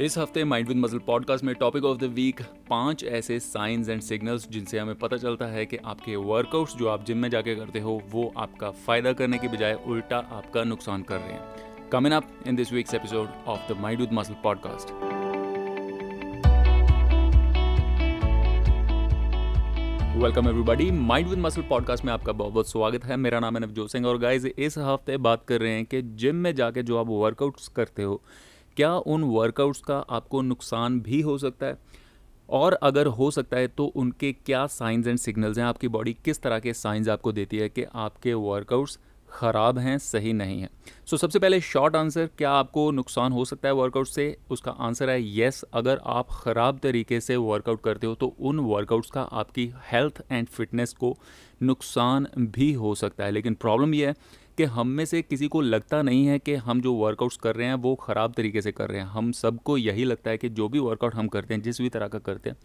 इस हफ़्ते mind with muscle podcast में टॉपिक ऑफ़ द वीक, पाँच ऐसे साइंस एंड सिग्नल्स जिनसे हमें पता चलता है कि आपके वर्कआउट्स जो आप जिम में जाके करते हो, वो आपका फ़ायदा करने की बजाय उल्टा आपका नुकसान कर रहे हैं। Coming up in this week's episode of the mind with muscle podcast welcome everybody mind with muscle podcast में आपका बहुत बहुत स्वागत है। मेरा नाम है नवजोत सिंह और गाइज़ इस हफ़्ते बात कर रहे हैं कि जिम में जाके जो आप वर्कआउट्स करते हो क्या उन वर्कआउट्स का आपको नुकसान भी हो सकता है? और अगर हो सकता है तो उनके क्या साइंस एंड सिग्नल्स हैं? आपकी बॉडी किस तरह के साइंस आपको देती है कि आपके वर्कआउट्स ख़राब हैं सही नहीं है? सो so, सबसे पहले शॉर्ट आंसर क्या आपको नुकसान हो सकता है वर्कआउट से? उसका आंसर है येस अगर आप ख़राब तरीके से वर्कआउट करते हो तो उन वर्कआउट्स का आपकी हेल्थ एंड फिटनेस को नुकसान भी हो सकता है। लेकिन प्रॉब्लम यह है कि हम में से किसी को लगता नहीं है कि हम जो वर्कआउट्स कर रहे हैं, वो ख़राब तरीके से कर रहे हैं। हम सबको यही लगता है कि जो भी वर्कआउट हम करते हैं, जिस भी तरह का करते हैं,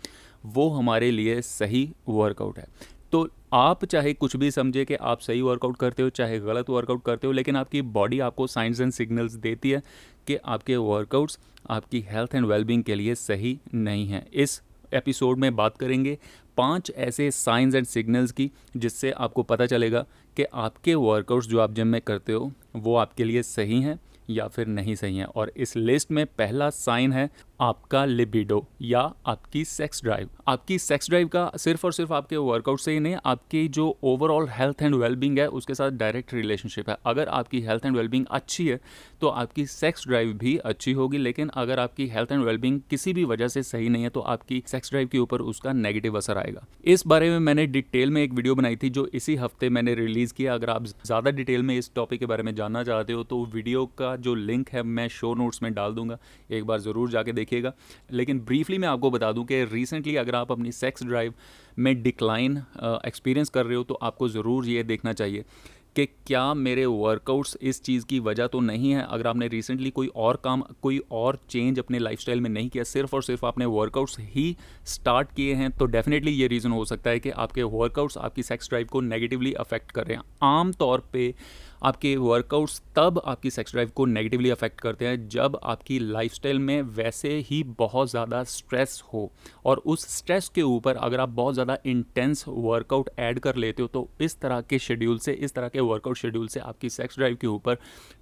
वो हमारे लिए सही वर्कआउट है। तो आप चाहे कुछ भी समझे कि आप सही वर्कआउट करते हो, चाहे गलत वर्कआउट करते हो, लेकिन आपकी बॉडी आपको साइंस एंड सिग्नल्स देती है कि आपके वर्कआउट्स आपकी हेल्थ एंड वेलबींग के लिए सही नहीं है। इस एपिसोड में बात करेंगे पाँच ऐसे साइंस एंड सिग्नल्स की, जिससे आपको पता चलेगा कि आपके वर्कआउट्स जो आप जिम में करते हो वो आपके लिए सही हैं? या फिर नहीं सही हैं। और इस लिस्ट में पहला साइन है आपका लिबिडो या आपकी सेक्स ड्राइव। आपकी सेक्स ड्राइव का सिर्फ़ और सिर्फ़ आपके वर्कआउट से ही नहीं, आपकी जो ओवरऑल हेल्थ एंड वेलबींग है, उसके साथ डायरेक्ट रिलेशनशिप है। अगर आपकी हेल्थ एंड वेलबींग अच्छी है तो आपकी सेक्स ड्राइव भी अच्छी होगी, लेकिन अगर आपकी हेल्थ एंड वेलबींग किसी भी वजह से सही नहीं है तो आपकी सेक्स ड्राइव के ऊपर उसका नेगेटिव असर आएगा। इस बारे में मैंने डिटेल में एक वीडियो बनाई थी, जो इसी हफ़्ते मैंने रिलीज़ किया। अगर आप ज़्यादा डिटेल में इस टॉपिक के बारे में जानना चाहते हो तो वीडियो का जो लिंक है, मैं शो नोट्स में डाल दूँगा। एक बार ज़रूर जाके देखिएगा। लेकिन ब्रीफली मैं आपको बता दूँ कि रिसेंटली अगर आप अपनी सेक्स ड्राइव में डिक्लाइन एक्सपीरियंस कर रहे हो तो आपको ज़रूर ये देखना चाहिए कि क्या मेरे वर्कआउट्स इस चीज़ की वजह तो नहीं है? अगर आपने रिसेंटली कोई और काम, कोई और चेंज अपने लाइफस्टाइल में नहीं किया, सिर्फ़ और सिर्फ़ आपने वर्कआउट्स ही स्टार्ट किए हैं तो डेफिनेटली ये रीज़न हो सकता है कि आपके वर्कआउट्स आपकी सेक्स ड्राइव को नेगेटिवली अफेक्ट कर रहे हैं। आम तौर पे आपके वर्कआउट्स तब आपकी सेक्स ड्राइव को नेगेटिवली अफेक्ट करते हैं जब आपकी लाइफस्टाइल में वैसे ही बहुत ज़्यादा स्ट्रेस हो। और उस स्ट्रेस के ऊपर अगर आप बहुत ज़्यादा इंटेंस वर्कआउट ऐड कर लेते हो तो इस तरह के शेड्यूल से, इस तरह के वर्कआउट शेड्यूल से आपकी सेक्स ड्राइव के ऊपर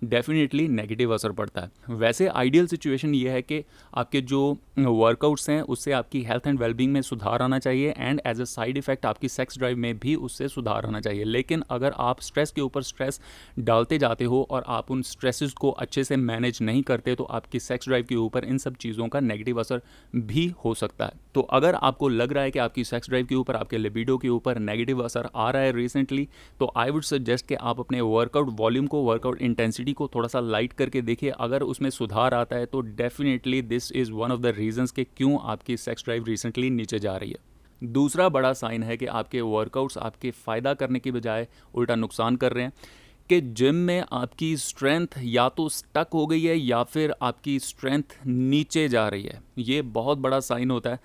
डेफिनेटली नेगेटिव असर पड़ता है। वैसे आइडियल सिचुएशन ये है कि आपके जो वर्कआउट्स हैं, उससे आपकी हेल्थ एंड वेलबींग में सुधार आना चाहिए and as a side effect आपकी सेक्स ड्राइव में भी उससे सुधार आना चाहिए। लेकिन अगर आप स्ट्रेस के ऊपर स्ट्रेस डालते जाते हो और आप उन स्ट्रेसेस को अच्छे से मैनेज नहीं करते तो आपकी सेक्स ड्राइव के ऊपर इन सब चीज़ों का नेगेटिव असर भी हो सकता है। तो अगर आपको लग रहा है कि आपकी सेक्स ड्राइव के ऊपर, आपके लिबिडो के ऊपर नेगेटिव असर आ रहा है रिसेंटली तो आई वुड सजेस्ट कि आप अपने वर्कआउट वॉल्यूम को वर्कआउट इंटेंसिटी को थोड़ा सा लाइट करके देखिए। अगर उसमें सुधार आता है तो definitely this is one of the reasons के क्यों आपकी सेक्स ड्राइव रिसेंटली नीचे जा रही है। दूसरा बड़ा साइन है कि आपके वर्कआउट्स आपके फ़ायदा करने की बजाय उल्टा नुकसान कर रहे हैं। कि जिम में आपकी स्ट्रेंथ या तो स्टक हो गई है या फिर आपकी स्ट्रेंथ नीचे जा रही है। ये बहुत बड़ा साइन होता है।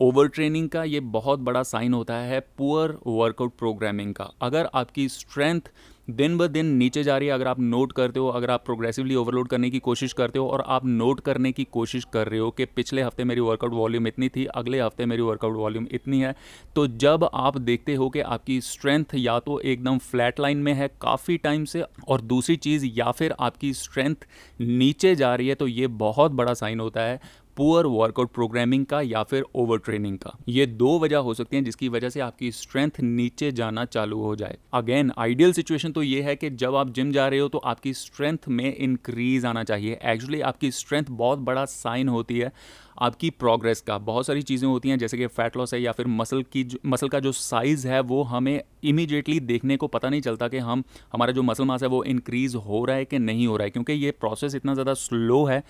ओवर ट्रेनिंग का ये बहुत बड़ा साइन होता है। पुअर वर्कआउट प्रोग्रामिंग का। अगर आपकी स्ट्रेंथ दिन ब दिन नीचे जा रही है, अगर आप नोट करते हो, अगर आप प्रोग्रेसिवली ओवरलोड करने की कोशिश करते हो, और आप नोट करने की कोशिश कर रहे हो कि पिछले हफ़्ते मेरी वर्कआउट वॉल्यूम इतनी थी, अगले हफ़्ते मेरी वर्कआउट वॉल्यूम इतनी है तो जब आप देखते हो कि आपकी स्ट्रेंथ या तो एकदम फ्लैट लाइन में है काफ़ी टाइम से, और दूसरी चीज़ या फिर आपकी स्ट्रेंथ नीचे जा रही है तो ये बहुत बड़ा साइन होता है। पुअर वर्कआउट प्रोग्रामिंग का या फिर ओवर ट्रेनिंग का। ये दो वजह हो सकती हैं जिसकी वजह से आपकी स्ट्रेंथ नीचे जाना चालू हो जाए। अगेन आइडियल सिचुएशन तो ये है कि जब आप जिम जा रहे हो तो आपकी स्ट्रेंथ में इंक्रीज आना चाहिए। एक्चुअली आपकी स्ट्रेंथ बहुत बड़ा साइन होती है आपकी प्रोग्रेस का। बहुत सारी चीज़ें होती हैं, जैसे कि फ़ैट लॉस है या फिर मसल की मसल का जो साइज़ है, वो हमें इमीडिएटली देखने को पता नहीं चलता कि हम, हमारा जो मसल मास है वो इंक्रीज़ हो रहा है कि नहीं हो रहा है। क्योंकि ये प्रोसेस इतना ज़्यादा स्लो है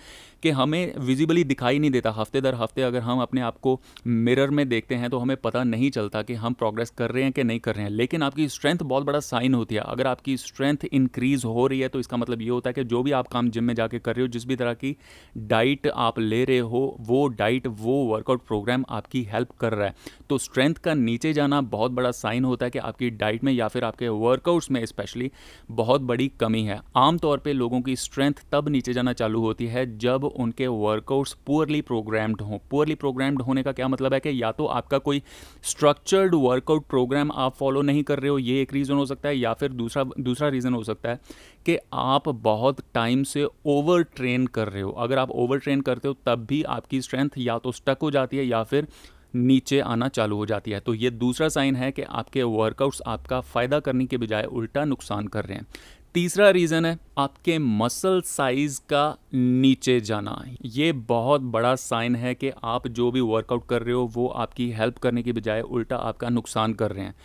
कि हमें विजिबली दिखाई नहीं देता। हफ़्ते दर हफ़्ते अगर हम अपने आप को मिरर में देखते हैं तो हमें पता नहीं चलता कि हम प्रोग्रेस कर रहे हैं कि नहीं कर रहे हैं। लेकिन आपकी स्ट्रेंथ बहुत बड़ा साइन होती है। अगर आपकी स्ट्रेंथ इंक्रीज़ हो रही है तो इसका मतलब ये होता है कि जो भी आप काम जिम में जाके कर रहे हो, जिस भी तरह की डाइट आप ले रहे हो, वो डाइट वो वर्कआउट प्रोग्राम आपकी हेल्प कर रहा है। तो स्ट्रेंथ का नीचे जाना बहुत बड़ा साइन होता है कि आपकी डाइट में या फिर आपके वर्कआउट्स में स्पेशली बहुत बड़ी कमी है। आमतौर पर लोगों की स्ट्रेंथ तब नीचे जाना चालू होती है जब उनके वर्कआउट्स पुअर पुअरली प्रोग्राम्ड हों। पुअरली प्रोग्राम्ड होने का क्या मतलब है कि या तो आपका कोई स्ट्रक्चर्ड वर्कआउट प्रोग्राम आप फॉलो नहीं कर रहे हो, ये एक रीज़न हो सकता है, या फिर दूसरा दूसरा रीज़न हो सकता है कि आप बहुत टाइम से ओवर ट्रेन कर रहे हो। अगर आप ओवर ट्रेन करते हो, तब भी आपकी स्ट्रेंथ या तो स्टक हो जाती है या फिर नीचे आना चालू हो जाती है। तो ये दूसरा साइन है कि आपके वर्कआउट्स आपका फ़ायदा करने के बजाय उल्टा नुकसान कर रहे हैं। तीसरा रीज़न है, आपके मसल साइज़ का नीचे जाना। ये बहुत बड़ा साइन है कि आप जो भी वर्कआउट कर रहे हो, वो आपकी हेल्प करने की बजाय उल्टा आपका नुकसान कर रहे हैं।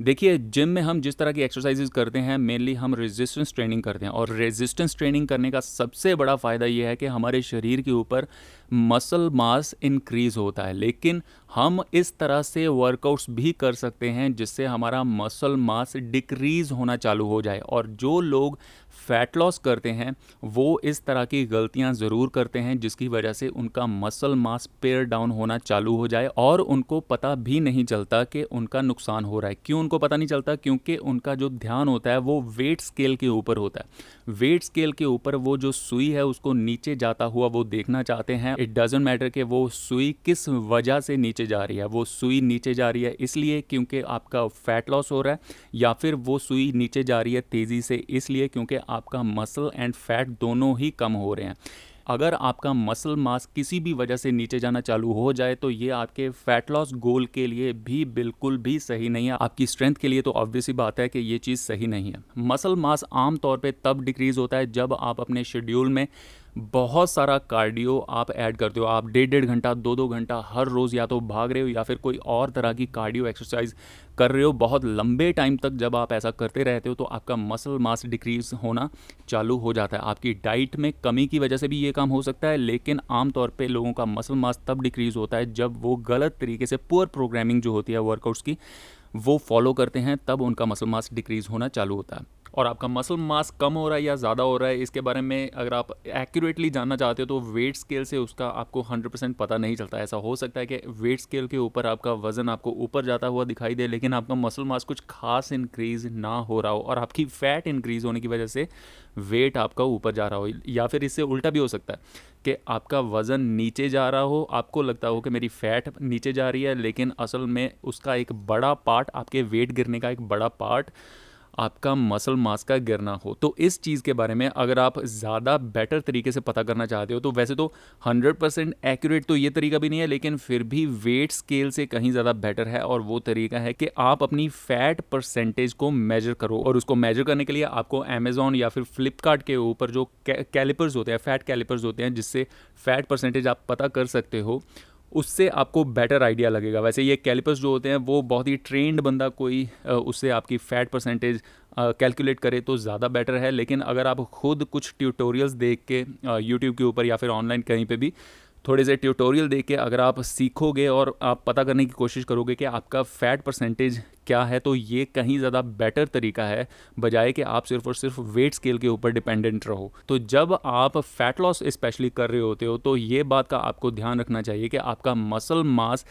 देखिए जिम में हम जिस तरह की एक्सरसाइजेज करते हैं मेनली हम रेजिस्टेंस ट्रेनिंग करते हैं। और रेजिस्टेंस ट्रेनिंग करने का सबसे बड़ा फ़ायदा यह है कि हमारे शरीर के ऊपर मसल मास इंक्रीज़ होता है। लेकिन हम इस तरह से वर्कआउट्स भी कर सकते हैं जिससे हमारा मसल मास डिक्रीज़ होना चालू हो जाए। और जो लोग फ़ैट लॉस करते हैं, वो इस तरह की गलतियाँ ज़रूर करते हैं जिसकी वजह से उनका मसल मास पेयर डाउन होना चालू हो जाए और उनको पता भी नहीं चलता कि उनका नुकसान हो रहा है। क्यों उनको पता नहीं चलता? क्योंकि उनका जो ध्यान होता है, वो वेट स्केल के ऊपर होता है। वेट स्केल के ऊपर वो जो सुई है, उसको नीचे जाता हुआ वो देखना चाहते हैं। इट डजेंट मैटर कि वो सुई किस वजह से नीचे जा रही है। वो सुई नीचे जा रही है इसलिए क्योंकि आपका फैट लॉस हो रहा है या फिर वो सुई नीचे जा रही है तेज़ी से इसलिए क्योंकि आपका मसल एंड फैट दोनों ही कम हो रहे हैं। अगर आपका मसल मास किसी भी वजह से नीचे जाना चालू हो जाए तो ये आपके फैट लॉस गोल के लिए भी बिल्कुल भी सही नहीं है। आपकी स्ट्रेंथ के लिए तो ऑब्वियस ही बात है कि ये चीज़ सही नहीं है। मसल मास आमतौर पर तब डिक्रीज़ होता है जब आप अपने शेड्यूल में बहुत सारा कार्डियो आप ऐड करते हो। आप डेढ़ डेढ़ घंटा दो दो घंटा हर रोज़ या तो भाग रहे हो या फिर कोई और तरह की कार्डियो एक्सरसाइज कर रहे हो। बहुत लंबे टाइम तक जब आप ऐसा करते रहते हो तो आपका मसल मास डिक्रीज होना चालू हो जाता है। आपकी डाइट में कमी की वजह से भी ये काम हो सकता है, लेकिन आमतौर पर लोगों का मसल मास तब डिक्रीज़ होता है जब वो गलत तरीके से पुअर प्रोग्रामिंग जो होती है वर्कआउट्स की, वो फॉलो करते हैं, तब उनका मसल मास डिक्रीज़ होना चालू होता है। और आपका मसल मास कम हो रहा है या ज़्यादा हो रहा है, इसके बारे में अगर आप एक्यूरेटली जानना चाहते हो तो वेट स्केल से उसका आपको 100 परसेंट पता नहीं चलता ऐसा हो सकता है कि वेट स्केल के ऊपर आपका वज़न आपको ऊपर जाता हुआ दिखाई दे, लेकिन आपका मसल मास कुछ खास इंक्रीज़ ना हो रहा हो और आपकी फ़ैट इंक्रीज़ होने की वजह से वेट आपका ऊपर जा रहा हो, या फिर इससे उल्टा भी हो सकता है कि आपका वज़न नीचे जा रहा हो। आपको लगता हो कि मेरी फ़ैट नीचे जा रही है, लेकिन असल में उसका एक बड़ा पार्ट आपके वेट गिरने का एक बड़ा पार्ट आपका मसल मास का गिरना हो। तो इस चीज़ के बारे में अगर आप ज़्यादा बेटर तरीके से पता करना चाहते हो तो वैसे तो 100% परसेंट एक्यूरेट तो ये तरीका भी नहीं है, लेकिन फिर भी वेट स्केल से कहीं ज़्यादा बेटर है और वो तरीका है कि आप अपनी फ़ैट परसेंटेज को मेजर करो और उसको मेजर करने के लिए आपको अमेज़ोन या फिर फ्लिपकार्ट के ऊपर जो कैलिपर्स होते हैं फ़ैट कैलिपर्स होते हैं, जिससे फ़ैट परसेंटेज आप पता कर सकते हो उससे आपको बेटर आइडिया लगेगा। वैसे ये कैलिपर्स जो होते हैं, वो बहुत ही ट्रेंड बंदा कोई उससे आपकी फ़ैट परसेंटेज कैलकुलेट करे तो ज़्यादा बेटर है। लेकिन अगर आप खुद कुछ ट्यूटोरियल्स देख के यूट्यूब के ऊपर या फिर ऑनलाइन कहीं पे भी थोड़े से ट्यूटोरियल दे के अगर आप सीखोगे और आप पता करने की कोशिश करोगे कि आपका फ़ैट परसेंटेज क्या है तो ये कहीं ज़्यादा बेटर तरीका है, बजाय कि आप सिर्फ़ और सिर्फ़ वेट स्केल के ऊपर डिपेंडेंट रहो। तो जब आप फैट लॉस स्पेशली कर रहे होते हो तो ये बात का आपको ध्यान रखना चाहिए कि आपका मसल मास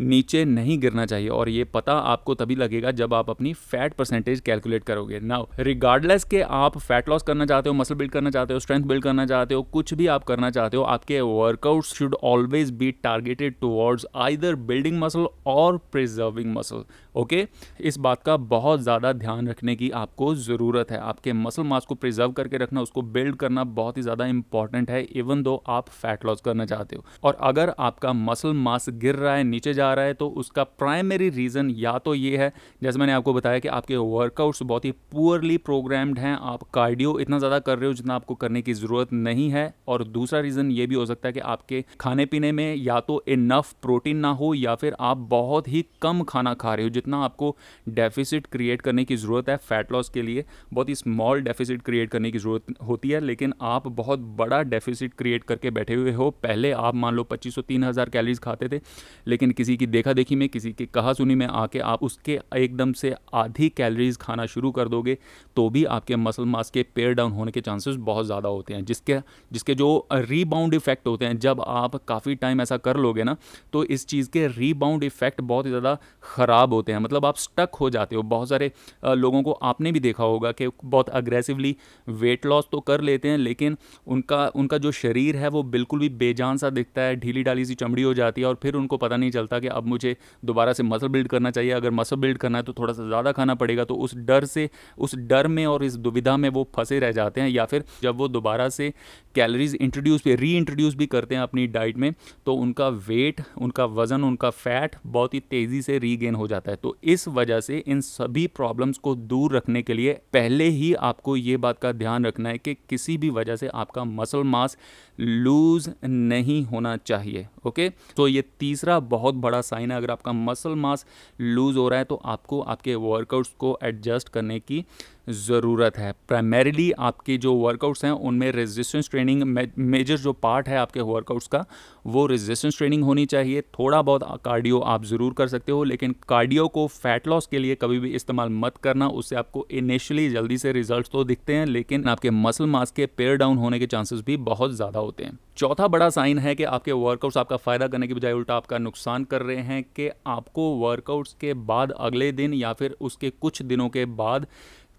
नीचे नहीं गिरना चाहिए और ये पता आपको तभी लगेगा जब आप अपनी फैट परसेंटेज कैलकुलेट करोगे। नाउ रिगार्डलेस के आप फैट लॉस करना चाहते हो मसल बिल्ड करना चाहते हो स्ट्रेंथ बिल्ड करना चाहते हो, कुछ भी आप करना चाहते हो, आपके workout should always be targeted towards either building muscle और प्रिजर्विंग मसल ओके इस बात का बहुत ज़्यादा ध्यान रखने की आपको ज़रूरत है। आपके मसल मास को प्रिजर्व करके रखना, उसको बिल्ड करना बहुत ही ज़्यादा इंपॉर्टेंट है इवन दो आप फैट लॉस करना चाहते हो। और अगर आपका मसल मास गिर रहा है, नीचे जा रहा है तो उसका प्राइमरी रीज़न या तो ये है, जैसे मैंने आपको बताया कि आपके वर्कआउट्स बहुत ही पुअरली प्रोग्राम्ड हैं, आप कार्डियो इतना ज़्यादा कर रहे हो जितना आपको करने की ज़रूरत नहीं है, और दूसरा रीज़न ये भी हो सकता है कि आपके खाने पीने में या तो इनफ प्रोटीन ना हो या फिर आप बहुत ही कम खाना खा रहे हो, जितना आपको डेफिसिट क्रिएट करने की ज़रूरत है फैट लॉस के लिए। बहुत ही स्मॉल डेफिसिट क्रिएट करने की ज़रूरत होती है, लेकिन आप बहुत बड़ा डेफिसिट क्रिएट करके बैठे हुए हो। पहले आप मान लो पच्चीस सौ तीन हज़ार कैलरीज खाते थे, लेकिन किसी की देखा देखी में किसी की कहा सुनी में आके आप उसके एकदम से आधी कैलोरीज खाना शुरू कर दोगे तो भी आपके मसल मास के पेयर डाउन होने के चांसेस बहुत ज़्यादा होते हैं। जिसके जिसके जो रीबाउंड इफ़ेक्ट होते हैं, जब आप काफ़ी टाइम ऐसा कर लोगे ना तो इस चीज़ के रीबाउंड इफ़ेक्ट बहुत ज़्यादा ख़राब होते हैं। मतलब आप स्टक हो जाते हो। बहुत सारे लोगों को आपने भी देखा होगा कि बहुत अग्रेसिवली वेट लॉस तो कर लेते हैं, लेकिन उनका उनका जो शरीर है, वो बिल्कुल भी बेजान सा दिखता है ढीली डाली सी चमड़ी हो जाती है और फिर उनको पता नहीं चलता कि अब मुझे दोबारा से मसल बिल्ड करना चाहिए। अगर मसल बिल्ड करना है तो थोड़ा सा ज़्यादा खाना पड़ेगा तो उस डर से, उस डर में और इस दुविधा में वो फंसे रह जाते हैं या फिर जब वो दोबारा से कैलोरीज इंट्रोड्यूस भी री इंट्रोड्यूस भी करते हैं अपनी डाइट में तो उनका वेट उनका वज़न, उनका फैट बहुत ही तेज़ी से रीगेन हो जाता है। तो इस वजह से इन सभी प्रॉब्लम्स को दूर रखने के लिए पहले ही आपको ये बात का ध्यान रखना है कि किसी भी वजह से आपका मसल मास लूज़ नहीं होना चाहिए ओके तो ये तीसरा बहुत बड़ा साइन है, अगर आपका मसल मास लूज़ हो रहा है तो आपको आपके वर्कआउट्स को एडजस्ट करने की ज़रूरत है। प्राइमरीली आपके जो वर्कआउट्स हैं, उनमें रेजिस्टेंस ट्रेनिंग मेजर जो पार्ट है आपके वर्कआउट्स का, वो रेजिस्टेंस ट्रेनिंग होनी चाहिए। थोड़ा बहुत कार्डियो आप ज़रूर कर सकते हो, लेकिन कार्डियो को फैट लॉस के लिए कभी भी इस्तेमाल मत करना। उससे आपको इनिशियली जल्दी से रिज़ल्ट तो दिखते हैं, लेकिन आपके मसल मास के पेयर डाउन होने के चांसेस भी बहुत ज़्यादा होते हैं। चौथा बड़ा साइन है कि आपके वर्कआउट्स आपका फ़ायदा करने की बजाय उल्टा आपका नुकसान कर रहे हैं कि आपको वर्कआउट्स के बाद अगले दिन या फिर उसके कुछ दिनों के बाद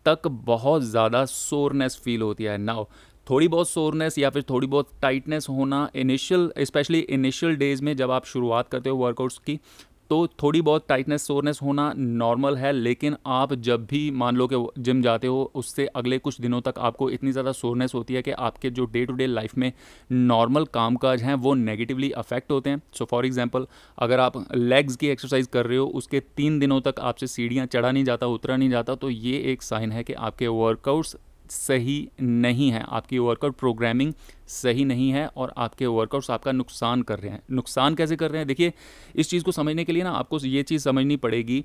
तक बहुत ज़्यादा सोरनेस फील होती है। नाउ थोड़ी बहुत सोरनेस या फिर थोड़ी बहुत टाइटनेस होना इनिशियल स्पेशली इनिशियल डेज़ में जब आप शुरुआत करते हो वर्कआउट्स की तो थोड़ी बहुत टाइटनेस सोरनेस होना नॉर्मल है, लेकिन आप जब भी मान लो कि जिम जाते हो, उससे अगले कुछ दिनों तक आपको इतनी ज़्यादा सोरनेस होती है कि आपके जो डे टू डे लाइफ में नॉर्मल काम काज हैं, वो नेगेटिवली अफेक्ट होते हैं। सो फॉर एग्ज़ाम्पल अगर आप लेग्स की एक्सरसाइज कर रहे हो, उसके तीन दिनों तक आपसे सीढ़ियाँ चढ़ा नहीं जाता, उतरा नहीं जाता तो ये एक साइन है कि आपके वर्कआउट्स सही नहीं है, आपकी वर्कआउट प्रोग्रामिंग सही नहीं है और आपके वर्कआउट्स आपका नुकसान कर रहे हैं। नुकसान कैसे कर रहे हैं? देखिए, इस चीज़ को समझने के लिए ना आपको ये चीज़ समझनी पड़ेगी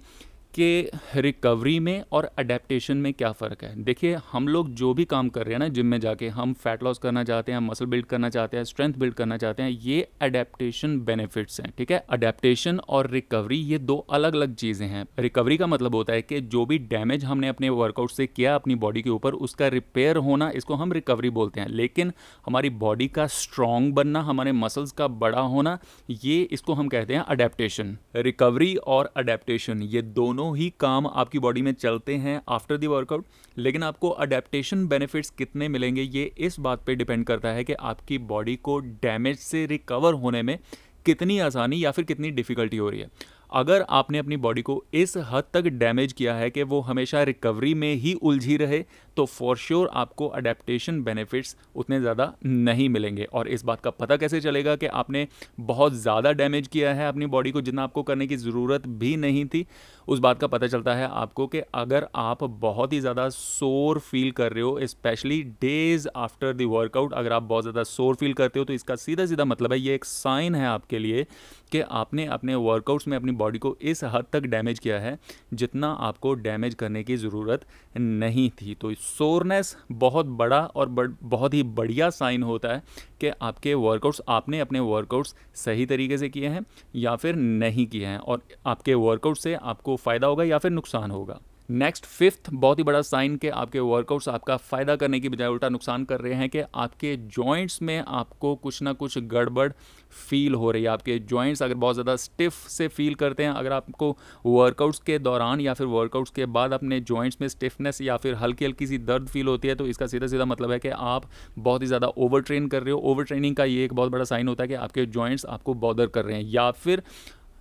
कि रिकवरी में और अडेप्टेशन में क्या फ़र्क है? देखिए, हम लोग जो भी काम कर रहे हैं ना जिम में जाके हम फैट लॉस करना चाहते हैं मसल बिल्ड करना चाहते हैं स्ट्रेंथ बिल्ड करना चाहते हैं, ये अडेप्टेशन बेनिफिट्स हैं, ठीक है? अडेप्टेशन और रिकवरी ये दो अलग अलग चीज़ें हैं। रिकवरी का मतलब होता है कि जो भी डैमेज हमने अपने वर्कआउट से किया अपनी बॉडी के ऊपर, उसका रिपेयर होना, इसको हम रिकवरी बोलते हैं। लेकिन हमारी बॉडी का स्ट्रॉन्ग बनना, हमारे मसल्स का बड़ा होना, ये इसको हम कहते हैं अडेप्टेशन रिकवरी और अडेप्टेशन ये दोनों दोनों ही काम आपकी बॉडी में चलते हैं आफ्टर दी वर्कआउट लेकिन आपको अडेप्टेशन बेनिफिट्स कितने मिलेंगे, ये इस बात पे डिपेंड करता है कि आपकी बॉडी को डैमेज से रिकवर होने में कितनी आसानी या फिर कितनी डिफ़िकल्टी हो रही है। अगर आपने अपनी बॉडी को इस हद तक डैमेज किया है कि वो हमेशा रिकवरी में ही उलझी रहे तो फॉर श्योर आपको अडेप्टेशन बेनिफिट्स उतने ज़्यादा नहीं मिलेंगे। और इस बात का पता कैसे चलेगा कि आपने बहुत ज़्यादा डैमेज किया है अपनी बॉडी को जितना आपको करने की ज़रूरत भी नहीं थी, उस बात का पता चलता है आपको कि अगर आप बहुत ही ज़्यादा सोर फील कर रहे हो especially days after the workout अगर आप बहुत ज़्यादा सोर फील करते हो तो इसका सीधा सीधा मतलब है, ये एक साइन है आपके लिए कि आपने अपने वर्कआउट्स में अपनी बॉडी को इस हद तक डैमेज किया है जितना आपको डैमेज करने की ज़रूरत नहीं थी। तो सोरनेस बहुत बड़ा और बड़, बहुत ही बढ़िया साइन होता है कि आपके वर्कआउट्स आपने अपने वर्कआउट्स सही तरीके से किए हैं या फिर नहीं किए हैं और आपके वर्कआउट से आपको फ़ायदा होगा या फिर नुकसान होगा। नेक्स्ट फिफ्थ बहुत ही बड़ा साइन के आपके वर्कआउट्स आपका फ़ायदा करने की बजाय उल्टा नुकसान कर रहे हैं कि आपके जॉइंट्स में आपको कुछ ना कुछ गड़बड़ फील हो रही है। आपके जॉइंट्स अगर बहुत ज़्यादा स्टिफ से फील करते हैं, अगर आपको वर्कआउट्स के दौरान या फिर वर्कआउट्स के बाद अपने जॉइंट्स में स्टिफनेस या फिर हल्की हल्की सी दर्द फील होती है तो इसका सीधा सीधा मतलब है कि आप बहुत ही ज़्यादा ओवर ट्रेन कर रहे हो। ओवर ट्रेनिंग का ये एक बहुत बड़ा साइन होता है कि आपके जॉइंट्स आपको बॉदर कर रहे हैं। या फिर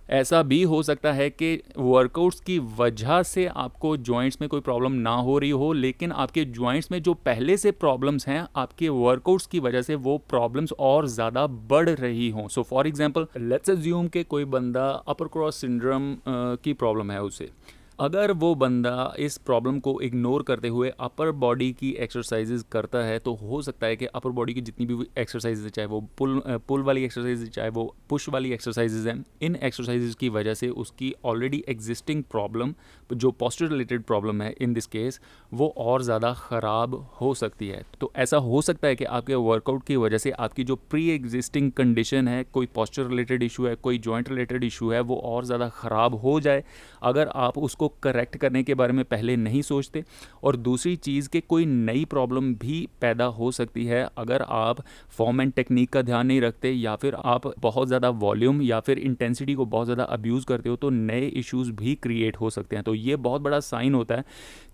ऐसा भी हो सकता है कि वर्कआउट्स की वजह से आपको जॉइंट्स में कोई प्रॉब्लम ना हो रही हो, लेकिन आपके जॉइंट्स में जो पहले से प्रॉब्लम्स हैं, आपके वर्कआउट्स की वजह से वो प्रॉब्लम्स और ज़्यादा बढ़ रही हों। So for example let's assume के कोई बंदा अपर क्रॉस सिंड्रोम की प्रॉब्लम है उसे। अगर वो बंदा इस प्रॉब्लम को इग्नोर करते हुए अपर बॉडी की एक्सरसाइजेज करता है तो हो सकता है कि अपर बॉडी की जितनी भी एक्सरसाइजेज चाहे वो पुल पुल वाली एक्सरसाइज चाहे वो पुश वाली एक्सरसाइजेज हैं, इन एक्सरसाइजेज की वजह से उसकी ऑलरेडी एग्जिस्टिंग प्रॉब्लम जो पॉस्टर रिलेटेड प्रॉब्लम है इन दिस केस वो और ज़्यादा ख़राब हो सकती है। तो ऐसा हो सकता है कि आपके वर्कआउट की वजह से आपकी जो प्री एग्जिस्टिंग कंडीशन है, कोई पॉस्चर रिलेटेड इशू है, कोई जॉइंट रिलेटेड इशू है, वो और ज़्यादा ख़राब हो जाए। अगर आप उसको करेक्ट करने के बारे में पहले नहीं सोचते और दूसरी चीज़ के कोई नई प्रॉब्लम भी पैदा हो सकती है। अगर आप फॉर्म एंड टेक्निक का ध्यान नहीं रखते या फिर आप बहुत ज़्यादा वॉल्यूम या फिर इंटेंसिटी को बहुत ज़्यादा अब्यूज़ करते हो तो नए इश्यूज़ भी क्रिएट हो सकते हैं। तो ये बहुत बड़ा साइन होता है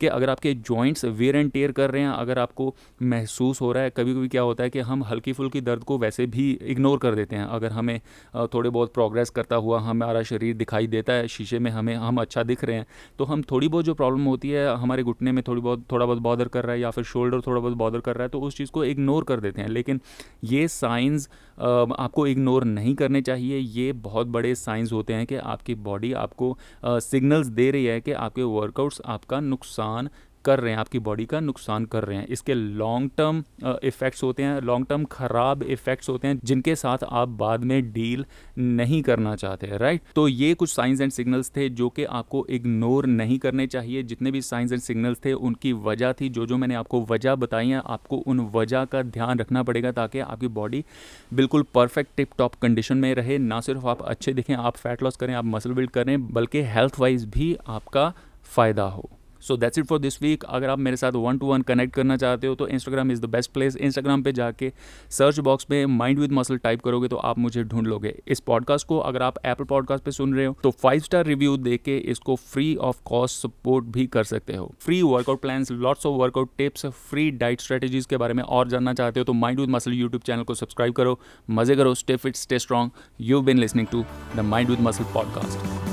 कि अगर आपके जॉइंट्स वेयर एंड टेयर कर रहे हैं, अगर आपको महसूस हो रहा है कभी कभी क्या होता है कि हम हल्की फुल्की दर्द को वैसे भी इग्नोर कर देते हैं। अगर हमें थोड़े बहुत प्रोग्रेस करता हुआ हमारा शरीर दिखाई देता है, शीशे में हमें, हम अच्छा दिख रहे हैं तो हम थोड़ी बहुत जो प्रॉब्लम होती है, हमारे घुटने में थोड़ी बहुत, थोड़ा बहुत बॉदर कर रहा है या फिर शोल्डर थोड़ा बहुत बॉदर कर रहा है तो उस चीज़ को इग्नोर कर देते हैं। लेकिन ये साइंस आपको इग्नोर नहीं करने चाहिए। ये बहुत बड़े साइंस होते हैं कि आपकी बॉडी आपको सिग्नल्स दे रही है कि आपके वर्कआउट्स आपका नुकसान कर रहे हैं, आपकी बॉडी का नुकसान कर रहे हैं। इसके लॉन्ग टर्म इफ़ेक्ट्स होते हैं लॉन्ग टर्म ख़राब इफ़ेक्ट्स होते हैं, जिनके साथ आप बाद में डील नहीं करना चाहते राइट तो ये कुछ साइंस एंड सिग्नल्स थे जो कि आपको इग्नोर नहीं करने चाहिए। जितने भी साइंस एंड सिग्नल्स थे, उनकी वजह थी। जो जो मैंने आपको वजह बताई है, आपको उन वजह का ध्यान रखना पड़ेगा ताकि आपकी बॉडी बिल्कुल परफेक्ट टिप टॉप कंडीशन में रहे। ना सिर्फ़ आप अच्छे दिखें, आप फैट लॉस करें, आप मसल बिल्ड करें, बल्कि हेल्थ वाइज भी आपका फ़ायदा हो। So that's it for this week अगर आप मेरे साथ वन टू वन कनेक्ट करना चाहते हो तो Instagram is the best place Instagram पे जाके सर्च बॉक्स में माइंड विद मसल टाइप करोगे तो आप मुझे ढूंढ लोगे। इस पॉडकास्ट को अगर आप एप्पल पॉडकास्ट पे सुन रहे हो तो फाइव स्टार रिव्यू दे के इसको फ्री ऑफ़ कॉस्ट सपोर्ट भी कर सकते हो। Free workout plan lots of workout tips free diet strategies के बारे में और जानना चाहते हो तो mind with muscle YouTube channel को सब्सक्राइब करो। मज़े करो stay fit stay strong you been listening to the mind with muscle podcast